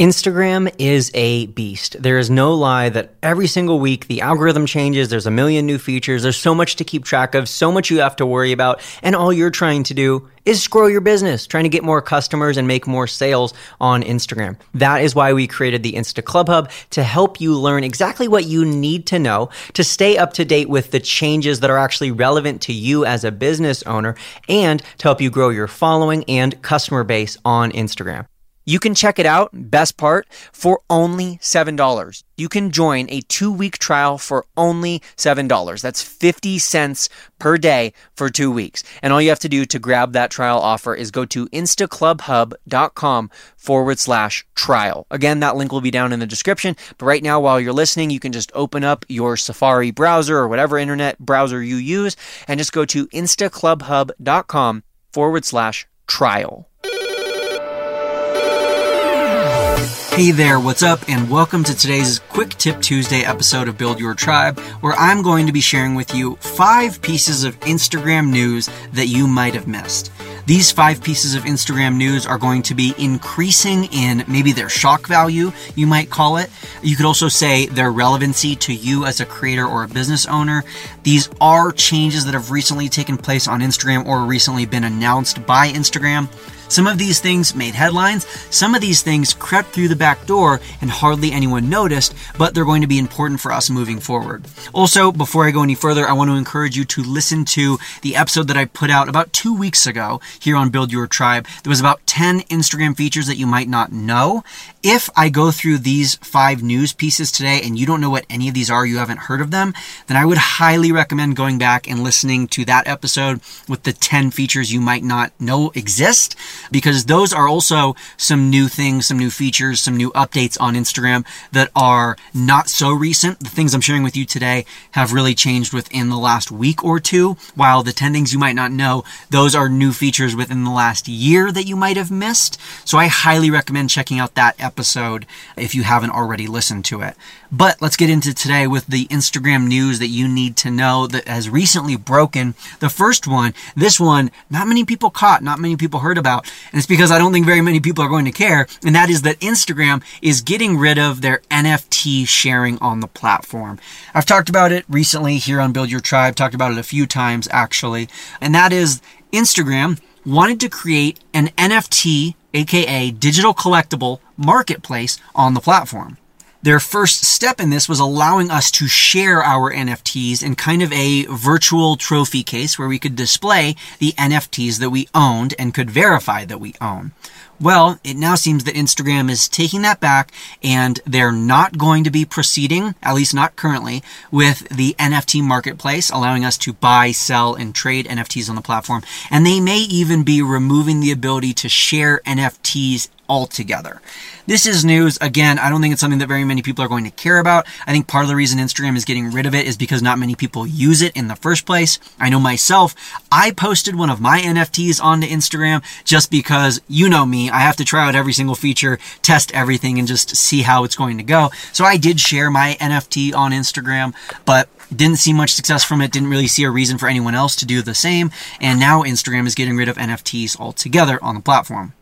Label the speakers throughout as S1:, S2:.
S1: Instagram is a beast. There is no lie that every single week the algorithm changes, there's a million new features, there's so much to keep track of, so much you have to worry about, and all you're trying to do is grow your business, trying to get more customers and make more sales on Instagram. That is why we created the Insta Club Hub to help you learn exactly what you need to know to stay up to date with the changes that are actually relevant to you as a business owner and to help you grow your following and customer base on Instagram. You can check it out, best part, for only $7. You can join a two week trial for only $7. That's 50 cents per day for two weeks. And all you have to do to grab that trial offer is go to instaclubhub.com forward slash trial. Again, that link will be down in the description. But right now, while you're listening, you can just open up your Safari browser or whatever internet browser you use and just go to instaclubhub.com forward slash trial. Hey there, what's up, and welcome to today's Quick Tip Tuesday episode of Build Your Tribe, where I'm going to be sharing with you five pieces of Instagram news that you might have missed. These five pieces of Instagram news are going to be increasing in maybe their shock value, you might call it. You could also say their relevancy to you as a creator or a business owner. These are changes that have recently taken place on Instagram or recently been announced by Instagram. Some of these things made headlines, some of these things crept through the back door and hardly anyone noticed, but they're going to be important for us moving forward. Also, before I go any further, I want to encourage you to listen to the episode that I put out about two weeks ago here on Build Your Tribe. There was about 10 Instagram features that you might not know. If I go through these five news pieces today and you don't know what any of these are, you haven't heard of them, then I would highly recommend going back and listening to that episode with the 10 features you might not know exist because those are also some new things, some new features, some new updates on Instagram that are not so recent. The things I'm sharing with you today have really changed within the last week or two, while the 10 things you might not know, those are new features within the last year that you might have missed. So I highly recommend checking out that episode episode if you haven't already listened to it. But let's get into today with the Instagram news that you need to know that has recently broken. The first one, this one, not many people caught, not many people heard about, and it's because I don't think very many people are going to care, and that is that Instagram is getting rid of their NFT sharing on the platform. I've talked about it recently here on Build Your Tribe, talked about it a few times actually, and that is Instagram wanted to create an NFT, aka digital collectible marketplace on the platform. Their first step in this was allowing us to share our NFTs in kind of a virtual trophy case where we could display the NFTs that we owned and could verify that we own. Well, it now seems that Instagram is taking that back and they're not going to be proceeding, at least not currently, with the NFT marketplace, allowing us to buy, sell, and trade NFTs on the platform. And they may even be removing the ability to share NFTs altogether. This is news. Again, I don't think it's something that very many people are going to care about. I think part of the reason Instagram is getting rid of it is because not many people use it in the first place. I know myself, I posted one of my NFTs onto Instagram just because you know me, I have to try out every single feature, test everything, and just see how it's going to go. So I did share my NFT on Instagram, but didn't see much success from it, didn't really see a reason for anyone else to do the same, and now Instagram is getting rid of NFTs altogether on the platform.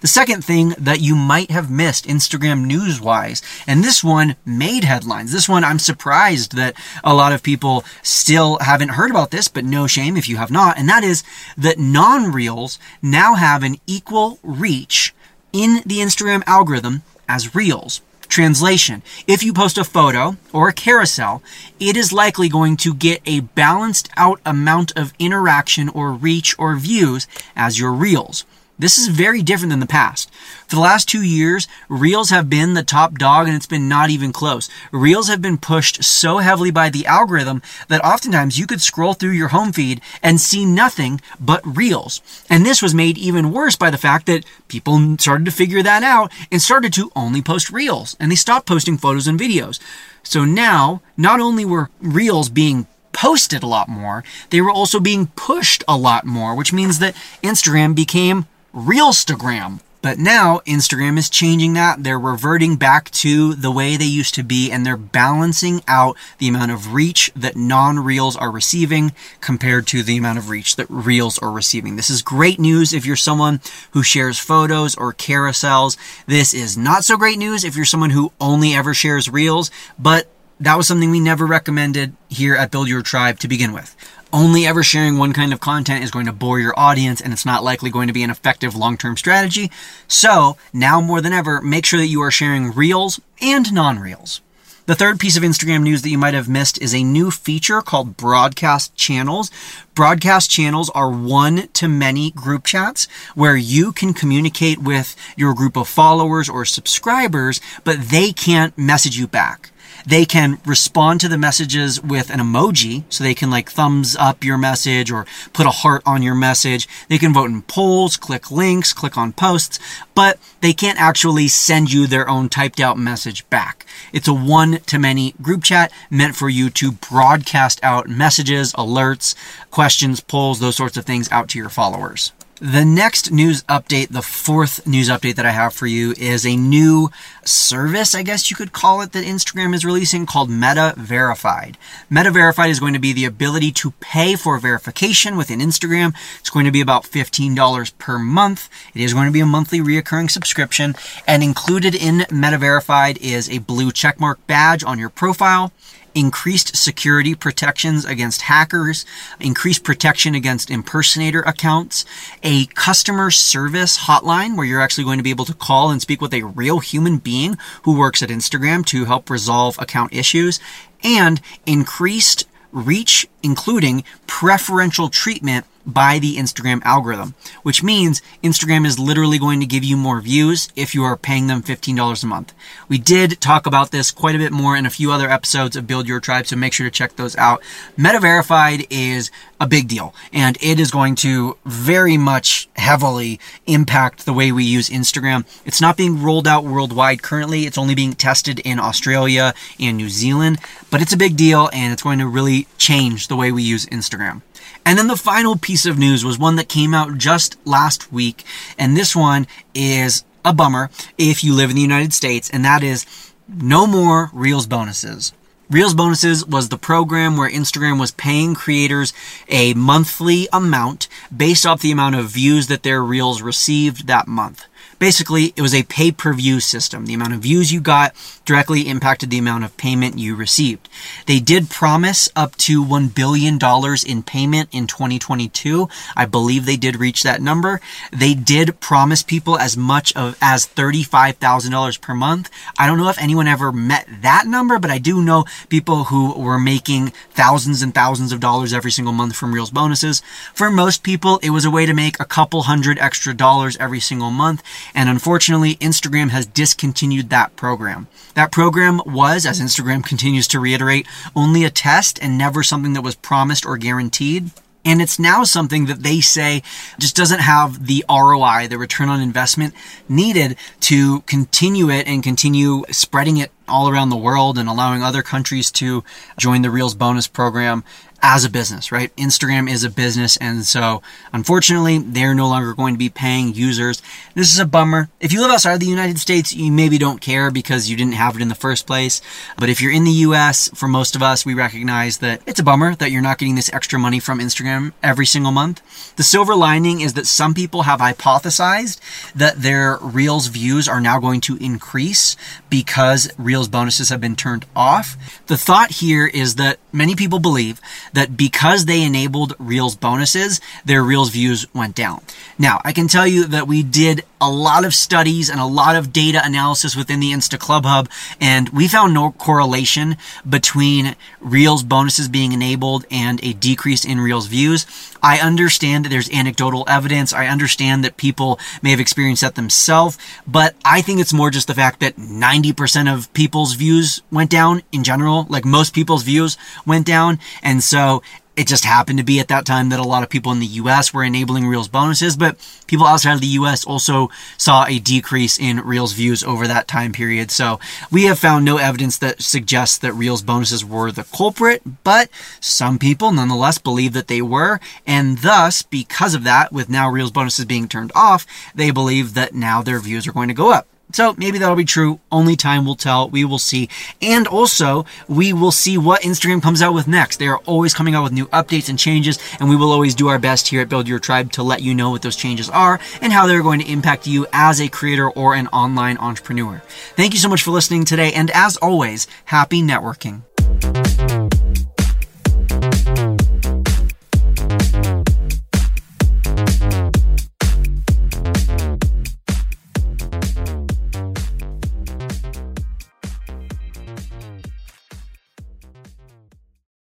S1: The second thing that you might have missed Instagram news wise, and this one made headlines. This one, I'm surprised that a lot of people still haven't heard about this, but no shame if you have not. And that is that non reels now have an equal reach in the Instagram algorithm as reels. Translation If you post a photo or a carousel, it is likely going to get a balanced out amount of interaction or reach or views as your reels. This is very different than the past. For the last two years, Reels have been the top dog and it's been not even close. Reels have been pushed so heavily by the algorithm that oftentimes you could scroll through your home feed and see nothing but Reels. And this was made even worse by the fact that people started to figure that out and started to only post Reels and they stopped posting photos and videos. So now, not only were Reels being posted a lot more, they were also being pushed a lot more, which means that Instagram became Reelstagram. But now Instagram is changing that. They're reverting back to the way they used to be and they're balancing out the amount of reach that non reels are receiving compared to the amount of reach that reels are receiving. This is great news if you're someone who shares photos or carousels. This is not so great news if you're someone who only ever shares reels, but that was something we never recommended here at Build Your Tribe to begin with only ever sharing one kind of content is going to bore your audience and it's not likely going to be an effective long term strategy. So, now more than ever, make sure that you are sharing reels and non reels. The third piece of Instagram news that you might have missed is a new feature called broadcast channels. Broadcast channels are one to many group chats where you can communicate with your group of followers or subscribers, but they can't message you back. They can respond to the messages with an emoji, so they can like thumbs up your message or put a heart on your message. They can vote in polls, click links, click on posts, but they can't actually send you their own typed out message back. It's a one to many group chat meant for you to broadcast out messages, alerts, questions, polls, those sorts of things out to your followers. The next news update, the fourth news update that I have for you is a new service, I guess you could call it, that Instagram is releasing called Meta Verified. Meta Verified is going to be the ability to pay for verification within Instagram. It's going to be about $15 per month. It is going to be a monthly reoccurring subscription. And included in Meta Verified is a blue checkmark badge on your profile increased security protections against hackers, increased protection against impersonator accounts, a customer service hotline where you're actually going to be able to call and speak with a real human being who works at Instagram to help resolve account issues, and increased reach, including preferential treatment by the Instagram algorithm, which means Instagram is literally going to give you more views if you are paying them $15 a month. We did talk about this quite a bit more in a few other episodes of Build Your Tribe, so make sure to check those out. Meta Verified is a big deal, and it is going to very much heavily impact the way we use Instagram. It's not being rolled out worldwide currently, it's only being tested in Australia and New Zealand, but it's a big deal and it's going to really change the way we use Instagram. And then the final piece of news was one that came out just last week. And this one is a bummer if you live in the United States, and that is no more Reels bonuses. Reels Bonuses was the program where Instagram was paying creators a monthly amount based off the amount of views that their Reels received that month. Basically, it was a pay per view system. The amount of views you got directly impacted the amount of payment you received. They did promise up to $1 billion in payment in 2022. I believe they did reach that number. They did promise people as much of as $35,000 per month. I don't know if anyone ever met that number, but I do know people who were making thousands and thousands of dollars every single month from Reels bonuses. For most people, it was a way to make a couple hundred extra dollars every single month. And unfortunately, Instagram has discontinued that program. That program was, as Instagram continues to reiterate, only a test and never something that was promised or guaranteed. And it's now something that they say just doesn't have the ROI, the return on investment needed to continue it and continue spreading it all around the world and allowing other countries to join the Reels bonus program as a business, right? Instagram is a business. And so unfortunately, they're no longer going to be paying users. This is a bummer. If you live outside of the United States, you maybe don't care because you didn't have it in the first place. But if you're in the US, for most of us, we recognize that it's a bummer that you're not getting this extra money from Instagram every single month. The silver lining is that some people have hypothesized that their Reels views are now going to increase because Reels bonuses have been turned off. The thought here is that many people believe that because they enabled Reels bonuses, their Reels views went down. Now, I can tell you that we did a lot of studies and a lot of data analysis within the Insta Club Hub, and we found no correlation between Reels bonuses being enabled and a decrease in Reels views. I understand that there's anecdotal evidence. I understand that people may have experienced that themselves, but I think it's more just the fact that 90% of people's views went down in general. Like most people's views went down. And so it just happened to be at that time that a lot of people in the US were enabling Reels bonuses, but people outside of the US also saw a decrease in Reels views over that time period. So we have found no evidence that suggests that Reels bonuses were the culprit, but some people nonetheless believe that they were. And thus, because of that, with now Reels bonuses being turned off, they believe that now their views are going to go up. So maybe that'll be true. Only time will tell. We will see. And also, we will see what Instagram comes out with next. They are always coming out with new updates and changes, and we will always do our best here at Build Your Tribe to let you know what those changes are and how they're going to impact you as a creator or an online entrepreneur. Thank you so much for listening today, and as always, happy networking.